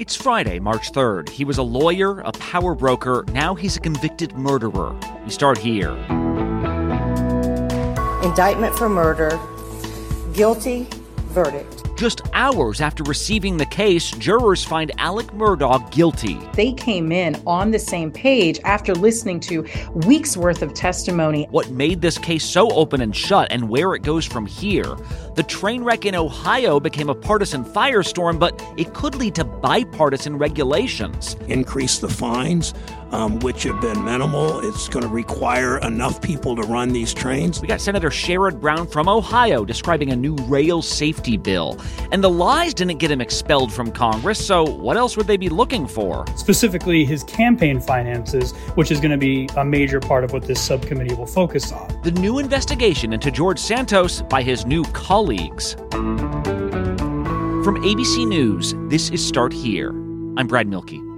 It's Friday, March 3rd. He was a lawyer, a power broker. Now he's a convicted murderer. We start here. Indictment for murder. Guilty. Verdict. Just hours after receiving the case, jurors find Alec Murdaugh guilty. They came in on the same page after listening to weeks worth of testimony. What made this case so open and shut and where it goes from here. The train wreck in Ohio became a partisan firestorm, but it could lead to bipartisan regulations. Increase the fines, um, which have been minimal. It's going to require enough people to run these trains. We got Senator Sherrod Brown from Ohio describing a new rail safety bill. And the lies didn't get him expelled from Congress, so what else would they be looking for? Specifically, his campaign finances, which is going to be a major part of what this subcommittee will focus on. The new investigation into George Santos by his new colleagues. From ABC News, this is Start Here. I'm Brad Milkey.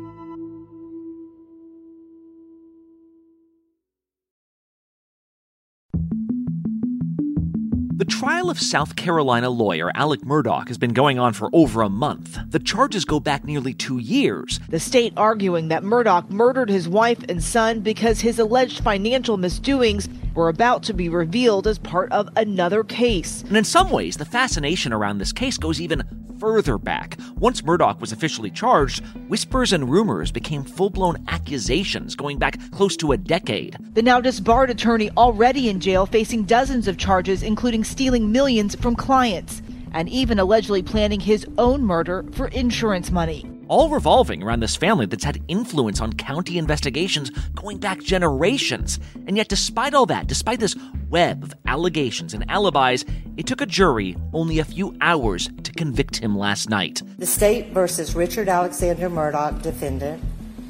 Of South Carolina lawyer Alec Murdaugh has been going on for over a month. The charges go back nearly two years. The state arguing that Murdaugh murdered his wife and son because his alleged financial misdoings were about to be revealed as part of another case. And in some ways, the fascination around this case goes even further back. Once Murdaugh was officially charged, whispers and rumors became full blown accusations going back close to a decade. The now disbarred attorney already in jail facing dozens of charges, including stealing millions from clients and even allegedly planning his own murder for insurance money. All revolving around this family that's had influence on county investigations going back generations. And yet, despite all that, despite this web of allegations and alibis, it took a jury only a few hours to convict him last night. The state versus Richard Alexander Murdaugh, defendant.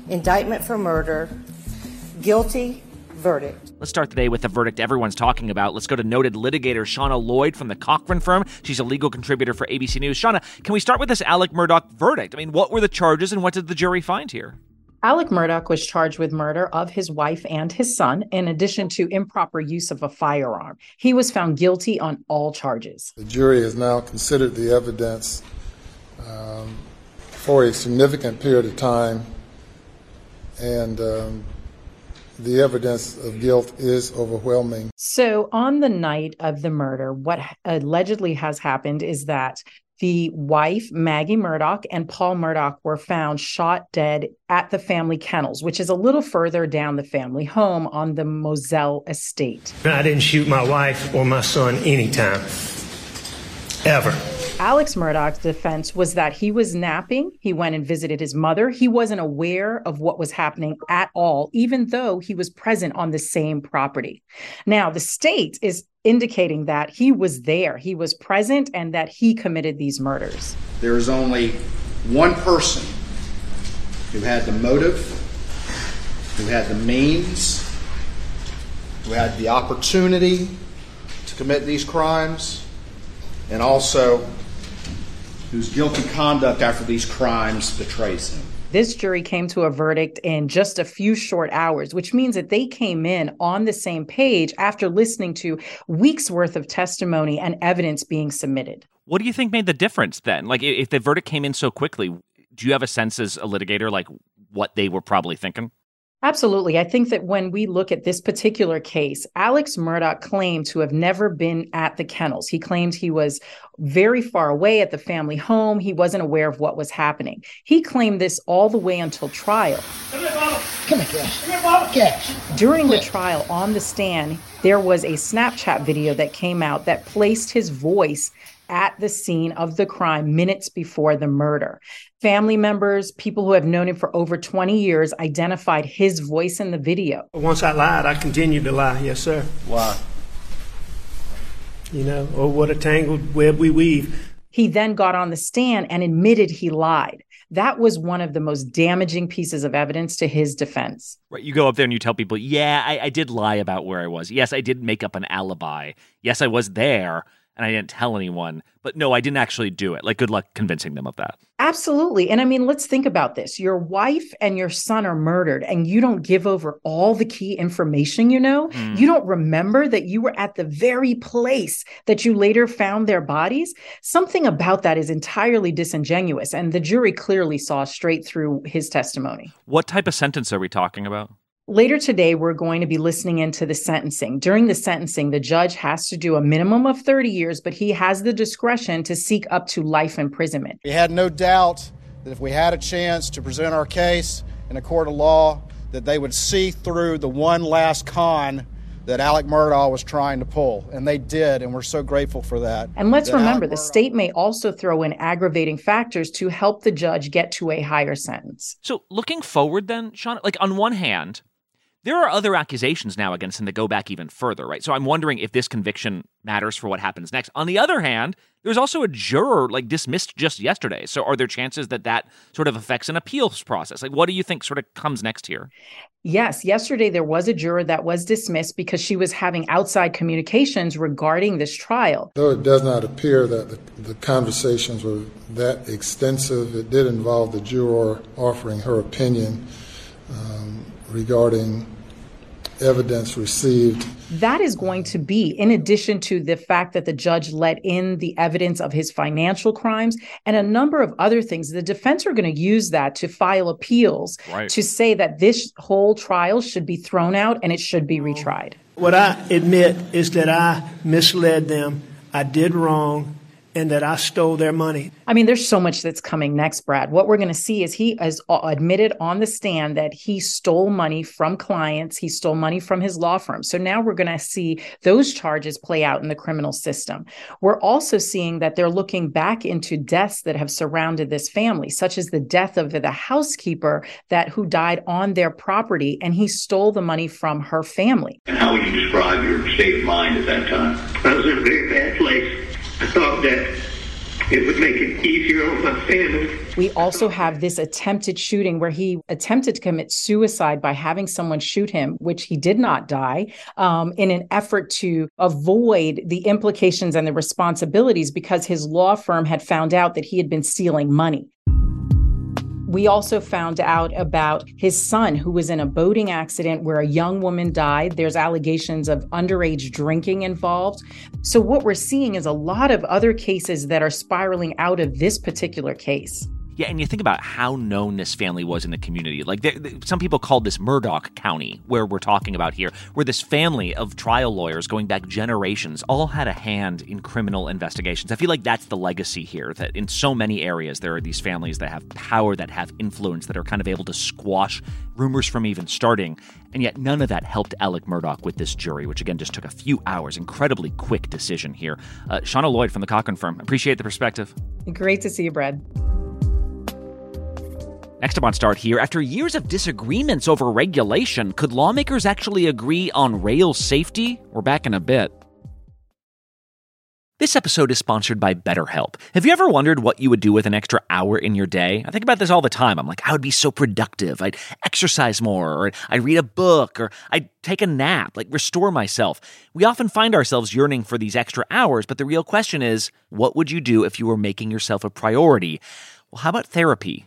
Indictment for murder. Guilty. Verdict. Let's start the day with the verdict everyone's talking about. Let's go to noted litigator Shauna Lloyd from the Cochran firm. She's a legal contributor for ABC News. Shauna, can we start with this Alec Murdaugh verdict? I mean, what were the charges and what did the jury find here? Alec Murdaugh was charged with murder of his wife and his son, in addition to improper use of a firearm. He was found guilty on all charges. The jury has now considered the evidence um, for a significant period of time, and um, the evidence of guilt is overwhelming. So, on the night of the murder, what allegedly has happened is that the wife, Maggie Murdaugh, and Paul Murdaugh were found shot dead at the family kennels, which is a little further down the family home on the Moselle estate. I didn't shoot my wife or my son anytime, ever. Alex Murdaugh's defense was that he was napping. He went and visited his mother. He wasn't aware of what was happening at all, even though he was present on the same property. Now, the state is indicating that he was there, he was present, and that he committed these murders. There is only one person who had the motive, who had the means, who had the opportunity to commit these crimes, and also whose guilty conduct after these crimes betrays him. This jury came to a verdict in just a few short hours, which means that they came in on the same page after listening to weeks worth of testimony and evidence being submitted. What do you think made the difference then? Like, if the verdict came in so quickly, do you have a sense as a litigator, like what they were probably thinking? Absolutely. I think that when we look at this particular case, Alex Murdaugh claimed to have never been at the kennels. He claimed he was very far away at the family home. He wasn't aware of what was happening. He claimed this all the way until trial. Come here, Cash. Come here, Bubba. Cash. During the trial on the stand, there was a Snapchat video that came out that placed his voice at the scene of the crime minutes before the murder. Family members, people who have known him for over 20 years, identified his voice in the video. Once I lied, I continued to lie. Yes, sir. Why? You know, oh, what a tangled web we weave. He then got on the stand and admitted he lied. that was one of the most damaging pieces of evidence to his defense. Right. You go up there and you tell people, yeah, I, I did lie about where I was. Yes, I did make up an alibi. Yes, I was there and I didn't tell anyone. But no, I didn't actually do it. Like, good luck convincing them of that. Absolutely. And I mean, let's think about this. Your wife and your son are murdered, and you don't give over all the key information you know. Mm. You don't remember that you were at the very place that you later found their bodies. Something about that is entirely disingenuous. And the jury clearly saw straight through his testimony. What type of sentence are we talking about? Later today, we're going to be listening into the sentencing. During the sentencing, the judge has to do a minimum of 30 years, but he has the discretion to seek up to life imprisonment. We had no doubt that if we had a chance to present our case in a court of law, that they would see through the one last con that Alec Murdaugh was trying to pull. And they did, and we're so grateful for that. And let's that remember, the state may also throw in aggravating factors to help the judge get to a higher sentence. So, looking forward, then, Sean, like on one hand, there are other accusations now against him that go back even further, right? So I'm wondering if this conviction matters for what happens next. On the other hand, there's also a juror like dismissed just yesterday. So are there chances that that sort of affects an appeals process? Like, what do you think sort of comes next here? Yes, yesterday there was a juror that was dismissed because she was having outside communications regarding this trial. Though it does not appear that the, the conversations were that extensive, it did involve the juror offering her opinion um, regarding evidence received. That is going to be, in addition to the fact that the judge let in the evidence of his financial crimes and a number of other things, the defense are going to use that to file appeals right. to say that this whole trial should be thrown out and it should be retried. What I admit is that I misled them, I did wrong, and that I stole their money. I mean, there's so much that's coming next, Brad. What we're going to see is he has admitted on the stand that he stole money from clients, he stole money from his law firm. So now we're going to see those charges play out in the criminal system. We're also seeing that they're looking back into deaths that have surrounded this family, such as the death of the housekeeper that who died on their property and he stole the money from her family. And how would you describe your state of mind at that time? I was in a very bad place. Thought that it would make it easier on my family. We also have this attempted shooting where he attempted to commit suicide by having someone shoot him, which he did not die, um, in an effort to avoid the implications and the responsibilities because his law firm had found out that he had been stealing money. We also found out about his son who was in a boating accident where a young woman died. There's allegations of underage drinking involved. So, what we're seeing is a lot of other cases that are spiraling out of this particular case. Yeah, and you think about how known this family was in the community. Like, some people called this Murdaugh County, where we're talking about here, where this family of trial lawyers going back generations all had a hand in criminal investigations. I feel like that's the legacy here, that in so many areas there are these families that have power, that have influence, that are kind of able to squash rumors from even starting. And yet none of that helped Alec Murdaugh with this jury, which again just took a few hours. Incredibly quick decision here. Uh, Shauna Lloyd from the Cochran Firm. Appreciate the perspective. Great to see you, Brad. Next up on Start Here, after years of disagreements over regulation, could lawmakers actually agree on rail safety? We're back in a bit. This episode is sponsored by BetterHelp. Have you ever wondered what you would do with an extra hour in your day? I think about this all the time. I'm like, I would be so productive. I'd exercise more, or I'd read a book, or I'd take a nap, like restore myself. We often find ourselves yearning for these extra hours, but the real question is, what would you do if you were making yourself a priority? Well, how about therapy?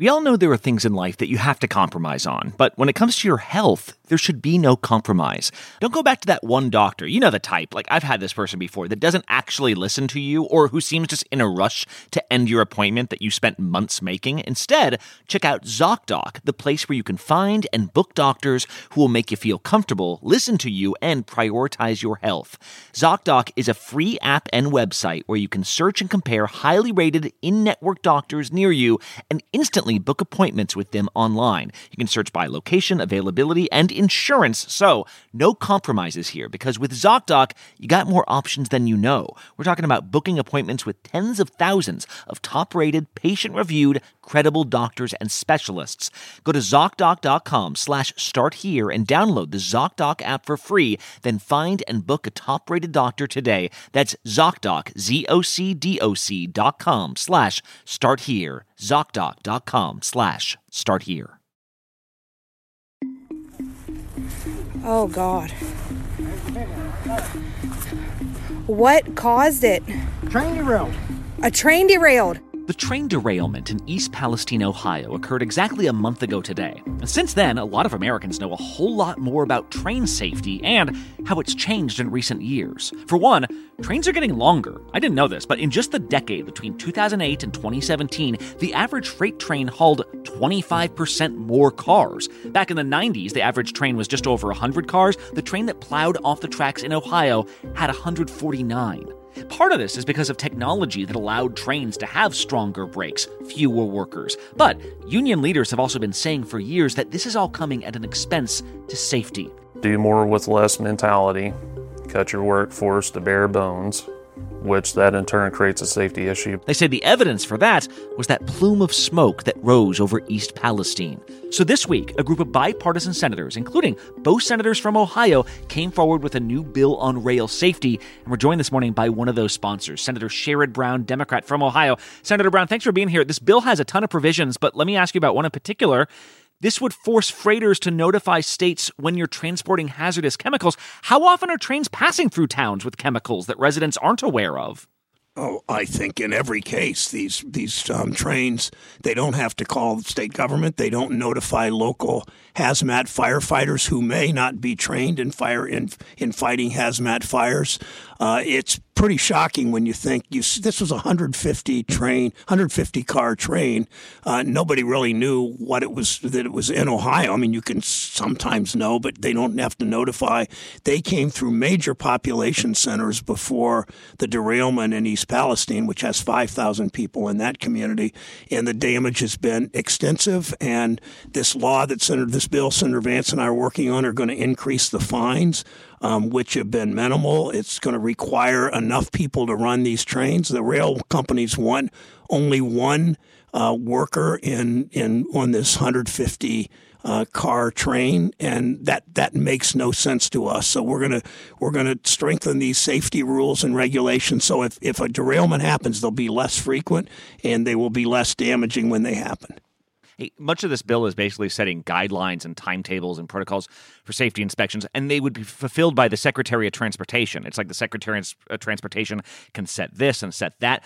We all know there are things in life that you have to compromise on, but when it comes to your health, there should be no compromise. Don't go back to that one doctor. You know the type. Like, I've had this person before that doesn't actually listen to you or who seems just in a rush to end your appointment that you spent months making. Instead, check out ZocDoc, the place where you can find and book doctors who will make you feel comfortable, listen to you, and prioritize your health. ZocDoc is a free app and website where you can search and compare highly rated in network doctors near you and instantly book appointments with them online. You can search by location, availability, and insurance. So, no compromises here because with ZocDoc, you got more options than you know. We're talking about booking appointments with tens of thousands of top rated, patient reviewed, credible doctors and specialists. Go to ZocDoc.com slash start here and download the ZocDoc app for free. Then find and book a top rated doctor today. That's ZocDoc, Z O C D O C dot com slash start here. ZocDoc.com slash start here. Oh, God. What caused it? Train derailed. A train derailed. The train derailment in East Palestine, Ohio occurred exactly a month ago today. And since then, a lot of Americans know a whole lot more about train safety and how it's changed in recent years. For one, trains are getting longer. I didn't know this, but in just the decade between 2008 and 2017, the average freight train hauled 25% more cars. Back in the 90s, the average train was just over 100 cars. The train that plowed off the tracks in Ohio had 149. Part of this is because of technology that allowed trains to have stronger brakes, fewer workers. But union leaders have also been saying for years that this is all coming at an expense to safety. Do more with less mentality, cut your workforce to bare bones, which that in turn creates a safety issue. They say the evidence for that was that plume of smoke that rose over East Palestine. So this week, a group of bipartisan senators, including both senators from Ohio, came forward with a new bill on rail safety. And we're joined this morning by one of those sponsors, Senator Sherrod Brown, Democrat from Ohio. Senator Brown, thanks for being here. This bill has a ton of provisions, but let me ask you about one in particular. This would force freighters to notify states when you're transporting hazardous chemicals. How often are trains passing through towns with chemicals that residents aren't aware of? Oh, I think in every case, these these um, trains they don't have to call the state government. They don't notify local hazmat firefighters who may not be trained in fire in in fighting hazmat fires. Uh, it's pretty shocking when you think you this was a 150 train, 150 car train. Uh, nobody really knew what it was that it was in Ohio. I mean, you can sometimes know, but they don't have to notify. They came through major population centers before the derailment in East Palestine, which has 5,000 people in that community, and the damage has been extensive. And this law that Senator, this bill Senator Vance and I are working on, are going to increase the fines um, which have been minimal. It's going to require enough people to run these trains. The rail companies want only one uh, worker in in on this 150 uh, car train, and that that makes no sense to us. So we're gonna we're gonna strengthen these safety rules and regulations. So if if a derailment happens, they'll be less frequent and they will be less damaging when they happen. Much of this bill is basically setting guidelines and timetables and protocols for safety inspections, and they would be fulfilled by the Secretary of Transportation. It's like the Secretary of Transportation can set this and set that.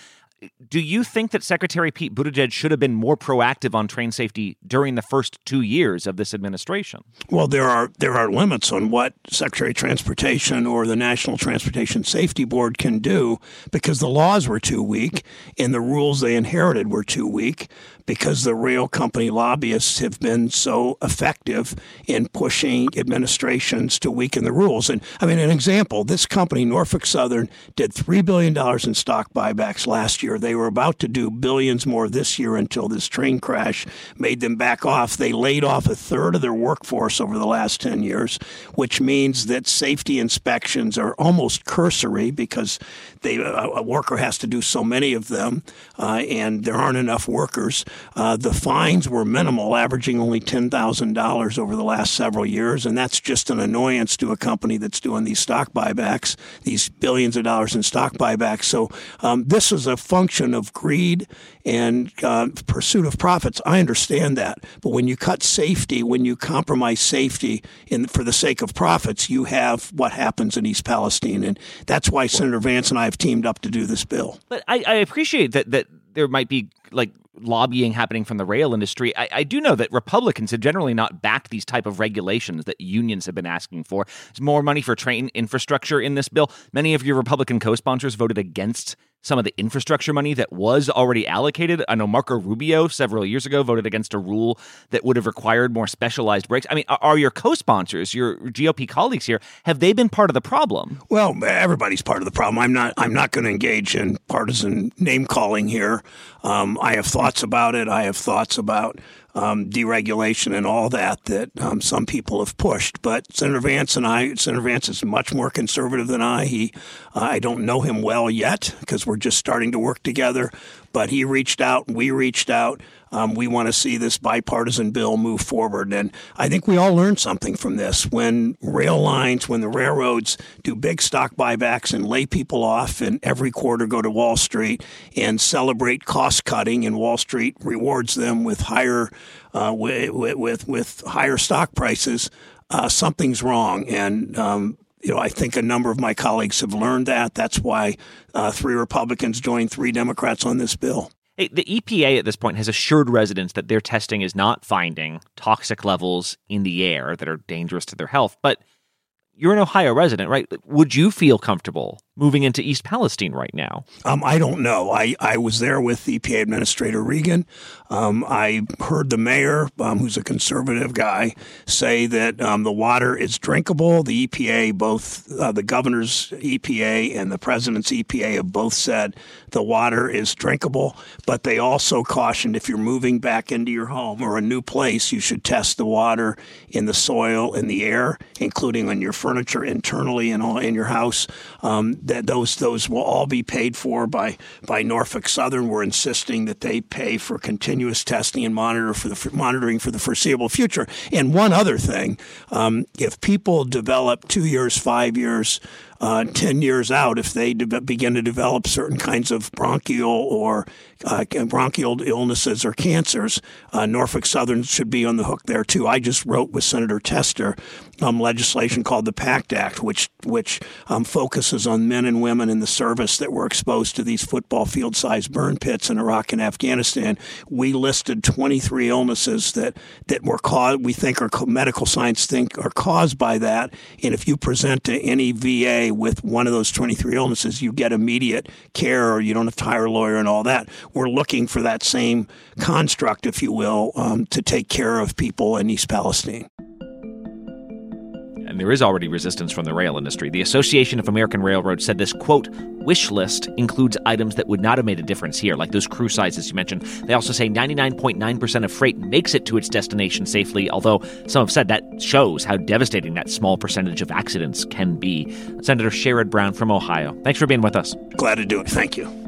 Do you think that Secretary Pete Buttigieg should have been more proactive on train safety during the first two years of this administration? Well, there are there are limits on what Secretary of Transportation or the National Transportation Safety Board can do because the laws were too weak and the rules they inherited were too weak because the rail company lobbyists have been so effective in pushing administrations to weaken the rules. And I mean, an example this company, Norfolk Southern, did $3 billion in stock buybacks last year. They were about to do billions more this year until this train crash made them back off. They laid off a third of their workforce over the last 10 years, which means that safety inspections are almost cursory because they, a worker has to do so many of them, uh, and there aren't enough workers. Uh, the fines were minimal, averaging only $10,000 over the last several years, and that's just an annoyance to a company that's doing these stock buybacks, these billions of dollars in stock buybacks. So um, this is a function of greed and uh, pursuit of profits. I understand that, but when you cut safety, when you compromise safety in, for the sake of profits, you have what happens in East Palestine, and that's why Senator Vance and I have teamed up to do this bill. But I, I appreciate that that there might be like lobbying happening from the rail industry. I, I, do know that Republicans have generally not backed these type of regulations that unions have been asking for. There's more money for train infrastructure in this bill. Many of your Republican co-sponsors voted against some of the infrastructure money that was already allocated. I know Marco Rubio several years ago voted against a rule that would have required more specialized brakes. I mean, are your co-sponsors, your GOP colleagues here, have they been part of the problem? Well, everybody's part of the problem. I'm not. I'm not going to engage in partisan name calling here. Um, I have thoughts about it. I have thoughts about um, deregulation and all that that um, some people have pushed. But Senator Vance and I, Senator Vance is much more conservative than I. He, uh, I don't know him well yet because we're just starting to work together. But he reached out, and we reached out. Um, we want to see this bipartisan bill move forward. And I think we all learned something from this. When rail lines, when the railroads do big stock buybacks and lay people off and every quarter go to Wall Street and celebrate cost cutting, and Wall Street rewards them with higher uh, with, with, with higher stock prices, uh, something's wrong. And um, you know, I think a number of my colleagues have learned that. That's why uh, three Republicans joined three Democrats on this bill. The EPA at this point has assured residents that their testing is not finding toxic levels in the air that are dangerous to their health. But you're an Ohio resident, right? Would you feel comfortable moving into East Palestine right now? Um, I don't know. I, I was there with EPA Administrator Regan. Um, I heard the mayor, um, who's a conservative guy, say that um, the water is drinkable. The EPA, both uh, the governor's EPA and the president's EPA, have both said the water is drinkable. But they also cautioned if you're moving back into your home or a new place, you should test the water in the soil, in the air, including on your furniture internally in, in your house. Um, that those those will all be paid for by by Norfolk Southern. We're insisting that they pay for continuous testing and monitor for the monitoring for the foreseeable future. And one other thing, um, if people develop two years, five years uh, 10 years out if they de- begin to develop certain kinds of bronchial or uh, bronchial illnesses or cancers. Uh, Norfolk Southern should be on the hook there too. I just wrote with Senator Tester um, legislation called the PACT Act, which which um, focuses on men and women in the service that were exposed to these football field-sized burn pits in Iraq and Afghanistan. We listed 23 illnesses that that were caused. We think are medical science think are caused by that. And if you present to any VA with one of those 23 illnesses, you get immediate care, or you don't have to hire a lawyer and all that. We're looking for that same construct, if you will, um, to take care of people in East Palestine and there is already resistance from the rail industry. The Association of American Railroads said this quote wish list includes items that would not have made a difference here, like those crew sizes you mentioned. They also say 99.9% of freight makes it to its destination safely, although some have said that shows how devastating that small percentage of accidents can be. Senator Sherrod Brown from Ohio, thanks for being with us. Glad to do it. Thank you.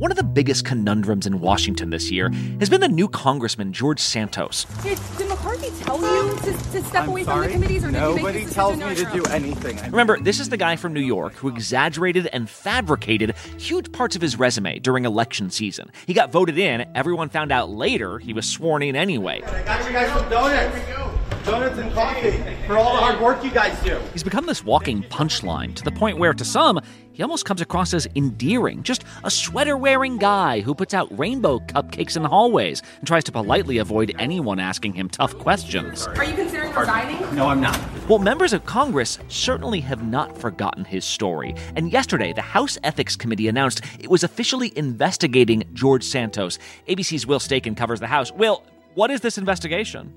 One of the biggest conundrums in Washington this year has been the new Congressman George Santos. Did, did McCarthy tell you to, to step I'm away sorry? from the committees, or Nobody did you tells me to do anything. Remember, this is the guy from New York who exaggerated and fabricated huge parts of his resume during election season. He got voted in. Everyone found out later he was sworn in anyway. I got you guys some donuts. Donuts and coffee for all the hard work you guys do. He's become this walking punchline to the point where, to some, he almost comes across as endearing. Just a sweater wearing guy who puts out rainbow cupcakes in hallways and tries to politely avoid anyone asking him tough questions. Are you considering resigning? No, I'm not. Well, members of Congress certainly have not forgotten his story. And yesterday, the House Ethics Committee announced it was officially investigating George Santos. ABC's Will Steakin covers the House. Will, what is this investigation?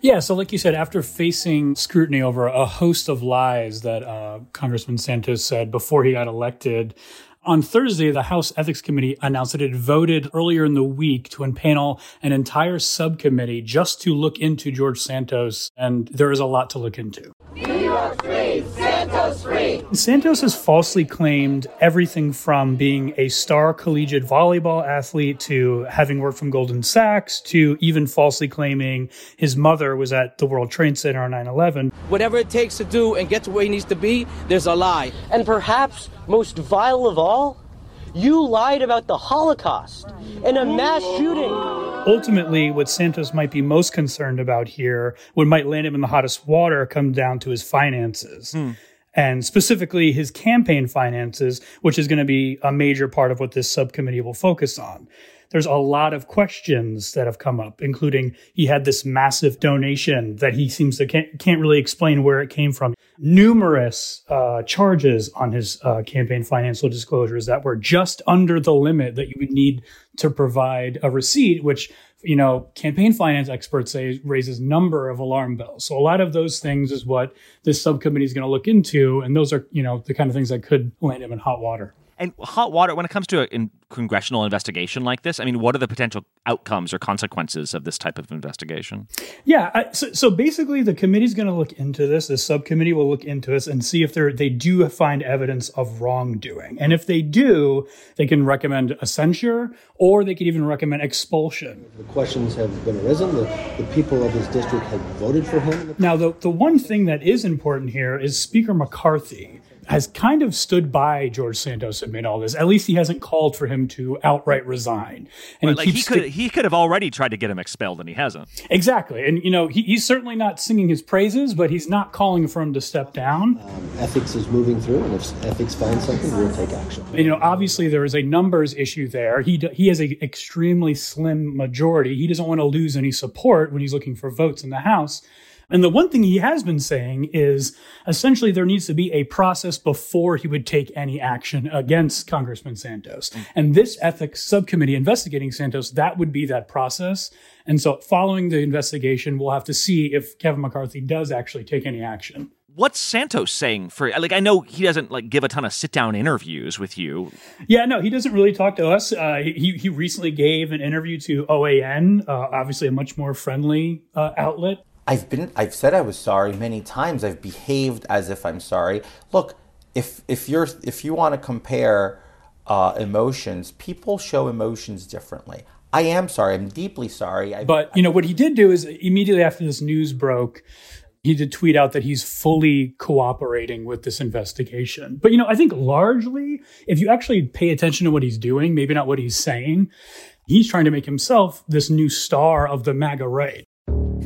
Yeah, so like you said, after facing scrutiny over a host of lies that uh, Congressman Santos said before he got elected, on Thursday, the House Ethics Committee announced that it voted earlier in the week to impanel an entire subcommittee just to look into George Santos, and there is a lot to look into. New York free, Santos free. Santos has falsely claimed everything from being a star collegiate volleyball athlete to having worked from Goldman Sachs to even falsely claiming his mother was at the World Trade Center on 9 11. Whatever it takes to do and get to where he needs to be, there's a lie. And perhaps most vile of all, you lied about the Holocaust and a mass shooting. Ultimately, what Santos might be most concerned about here, what might land him in the hottest water, comes down to his finances. Hmm. And specifically his campaign finances, which is going to be a major part of what this subcommittee will focus on. There's a lot of questions that have come up, including he had this massive donation that he seems to can't, can't really explain where it came from. Numerous uh, charges on his uh, campaign financial disclosures that were just under the limit that you would need to provide a receipt, which you know, campaign finance experts say raises number of alarm bells. So a lot of those things is what this subcommittee is going to look into, and those are you know the kind of things that could land him in hot water. And hot water, when it comes to a congressional investigation like this, I mean, what are the potential outcomes or consequences of this type of investigation? Yeah. I, so, so, basically, the committee is going to look into this. The subcommittee will look into this and see if they do find evidence of wrongdoing. And if they do, they can recommend a censure or they could even recommend expulsion. The questions have been arisen. The, the people of his district have voted for him. Now, the, the one thing that is important here is Speaker McCarthy has kind of stood by George Santos amid all this. At least he hasn't called for him to outright resign. And right, he, like he could he could have already tried to get him expelled, and he hasn't. Exactly, and you know he, he's certainly not singing his praises, but he's not calling for him to step down. Um, ethics is moving through, and if ethics finds something, we'll take action. And, you know, obviously there is a numbers issue there. He he has an extremely slim majority. He doesn't want to lose any support when he's looking for votes in the House. And the one thing he has been saying is essentially there needs to be a process before he would take any action against Congressman Santos. Mm. And this ethics subcommittee investigating Santos, that would be that process. And so following the investigation, we'll have to see if Kevin McCarthy does actually take any action what's Santos saying for like I know he doesn't like give a ton of sit down interviews with you. Yeah, no, he doesn't really talk to us. Uh, he he recently gave an interview to OAN, uh, obviously a much more friendly uh, outlet. I've been I've said I was sorry many times. I've behaved as if I'm sorry. Look, if if you're if you want to compare uh, emotions, people show emotions differently. I am sorry. I'm deeply sorry. I, but you know what he did do is immediately after this news broke, he did tweet out that he's fully cooperating with this investigation. But you know, I think largely, if you actually pay attention to what he's doing, maybe not what he's saying, he's trying to make himself this new star of the MAGA right.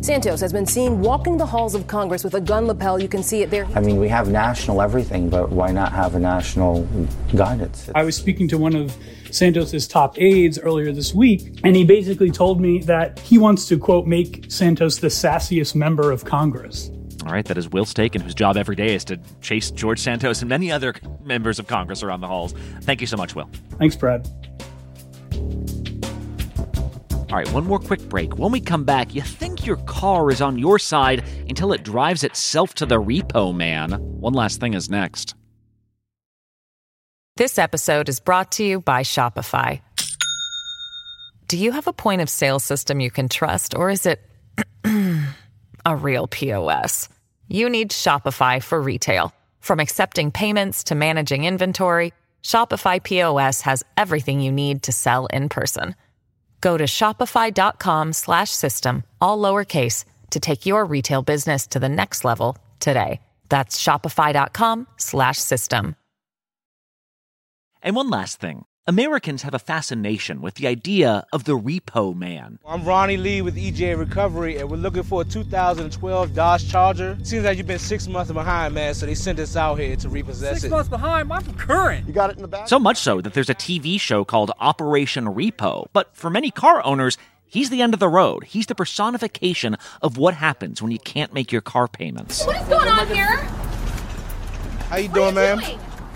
Santos has been seen walking the halls of Congress with a gun lapel. You can see it there. I mean, we have national everything, but why not have a national guidance? I was speaking to one of Santos's top aides earlier this week, and he basically told me that he wants to, quote, make Santos the sassiest member of Congress. All right, that is Will Steakin, whose job every day is to chase George Santos and many other members of Congress around the halls. Thank you so much, Will. Thanks, Brad. All right, one more quick break. When we come back, you think your car is on your side until it drives itself to the repo man. One last thing is next. This episode is brought to you by Shopify. Do you have a point of sale system you can trust, or is it a real POS? You need Shopify for retail. From accepting payments to managing inventory, Shopify POS has everything you need to sell in person. Go to shopify.com slash system, all lowercase, to take your retail business to the next level today. That's shopify.com slash system. And one last thing. Americans have a fascination with the idea of the repo man. I'm Ronnie Lee with EJ Recovery, and we're looking for a 2012 Dodge Charger. Seems like you've been six months behind, man, so they sent us out here to repossess six it. Six months behind? I'm current. You got it in the back? So much so that there's a TV show called Operation Repo. But for many car owners, He's the end of the road. He's the personification of what happens when you can't make your car payments. What is going on here? How you doing, ma'am?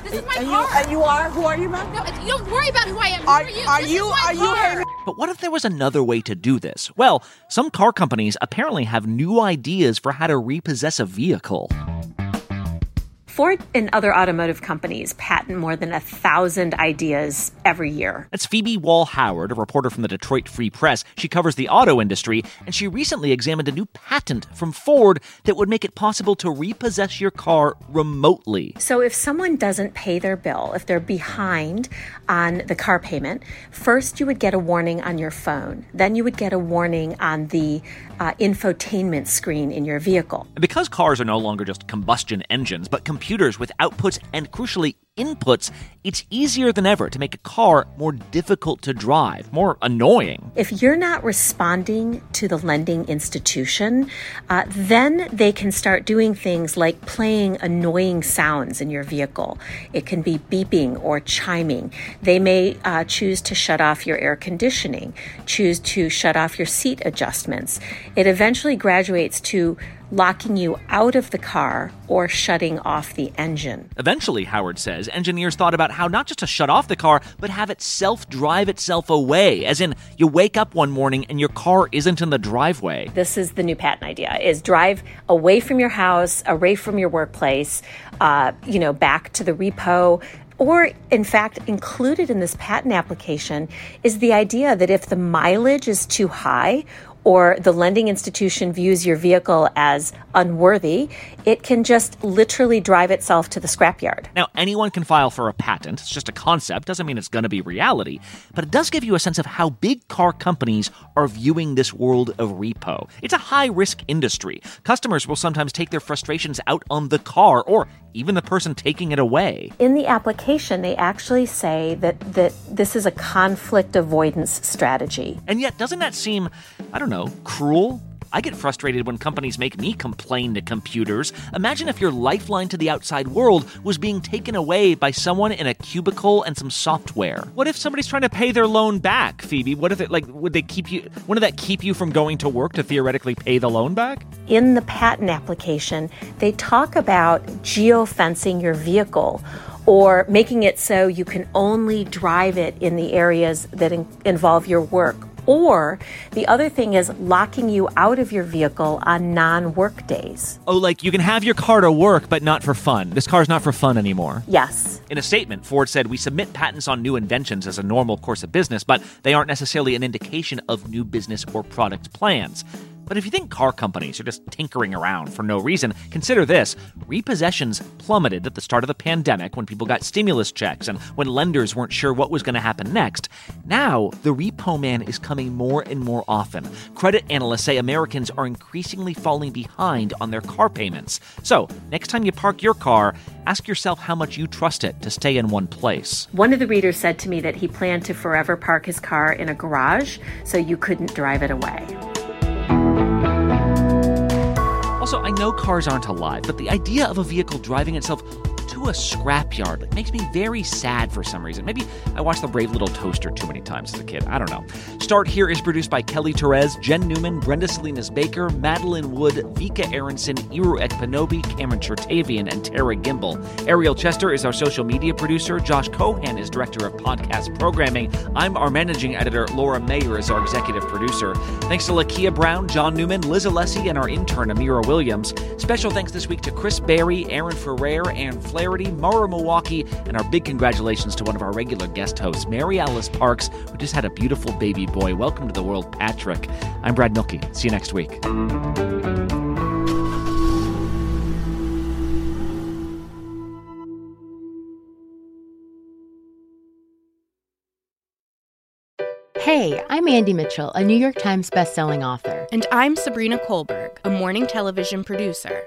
This is my and car. You, and you are? Who are you, ma'am? No, you don't worry about who I am. Who are you? Are this you? are you? Henry? But what if there was another way to do this? Well, some car companies apparently have new ideas for how to repossess a vehicle. Ford and other automotive companies patent more than a thousand ideas every year. That's Phoebe Wall Howard, a reporter from the Detroit Free Press. She covers the auto industry, and she recently examined a new patent from Ford that would make it possible to repossess your car remotely. So if someone doesn't pay their bill, if they're behind on the car payment, first you would get a warning on your phone. Then you would get a warning on the uh, infotainment screen in your vehicle. Because cars are no longer just combustion engines, but computers with outputs and, crucially, inputs, it's easier than ever to make a car more difficult to drive, more annoying. If you're not responding to the lending institution, uh, then they can start doing things like playing annoying sounds in your vehicle. It can be beeping or chiming. They may uh, choose to shut off your air conditioning, choose to shut off your seat adjustments. It eventually graduates to locking you out of the car or shutting off the engine. Eventually, Howard says, engineers thought about how not just to shut off the car, but have it self drive itself away. As in, you wake up one morning and your car isn't in the driveway. This is the new patent idea: is drive away from your house, away from your workplace, uh, you know, back to the repo. Or, in fact, included in this patent application is the idea that if the mileage is too high or the lending institution views your vehicle as unworthy, it can just literally drive itself to the scrapyard. Now, anyone can file for a patent. It's just a concept, doesn't mean it's going to be reality. But it does give you a sense of how big car companies are viewing this world of repo. It's a high risk industry. Customers will sometimes take their frustrations out on the car or even the person taking it away. In the application, they actually say that, that this is a conflict avoidance strategy. And yet, doesn't that seem, I don't know, cruel? I get frustrated when companies make me complain to computers. Imagine if your lifeline to the outside world was being taken away by someone in a cubicle and some software. What if somebody's trying to pay their loan back, Phoebe? What if it like would they keep you wouldn't that keep you from going to work to theoretically pay the loan back? In the patent application, they talk about geofencing your vehicle or making it so you can only drive it in the areas that in- involve your work or the other thing is locking you out of your vehicle on non work days. Oh, like you can have your car to work, but not for fun. This car's not for fun anymore. Yes. In a statement, Ford said, We submit patents on new inventions as a normal course of business, but they aren't necessarily an indication of new business or product plans. But if you think car companies are just tinkering around for no reason, consider this. Repossessions plummeted at the start of the pandemic when people got stimulus checks and when lenders weren't sure what was going to happen next. Now, the repo man is coming more and more often. Credit analysts say Americans are increasingly falling behind on their car payments. So, next time you park your car, ask yourself how much you trust it to stay in one place. One of the readers said to me that he planned to forever park his car in a garage so you couldn't drive it away. Also, I know cars aren't alive, but the idea of a vehicle driving itself to a scrapyard like, makes me very sad for some reason. Maybe I watched The Brave Little Toaster too many times as a kid. I don't know. Start Here is produced by Kelly Therese, Jen Newman, Brenda Salinas Baker, Madeline Wood, Vika Aronson, Iru Ekpanobi, Cameron Chertavian, and Tara Gimbel. Ariel Chester is our social media producer. Josh Cohan is director of podcast programming. I'm our managing editor. Laura Mayer is our executive producer. Thanks to Lakia Brown, John Newman, Liz Alessi, and our intern, Amira Williams. Special thanks this week to Chris Barry, Aaron Ferrer, and Flaherty, Mara Milwaukee, and our big congratulations to one of our regular guest hosts, Mary Alice Parks, who just had a beautiful baby boy. Welcome to the world, Patrick. I'm Brad Milkey. See you next week. Hey, I'm Andie Mitchell, a New York Times bestselling author. And I'm Sabrina Kohlberg, a morning television producer.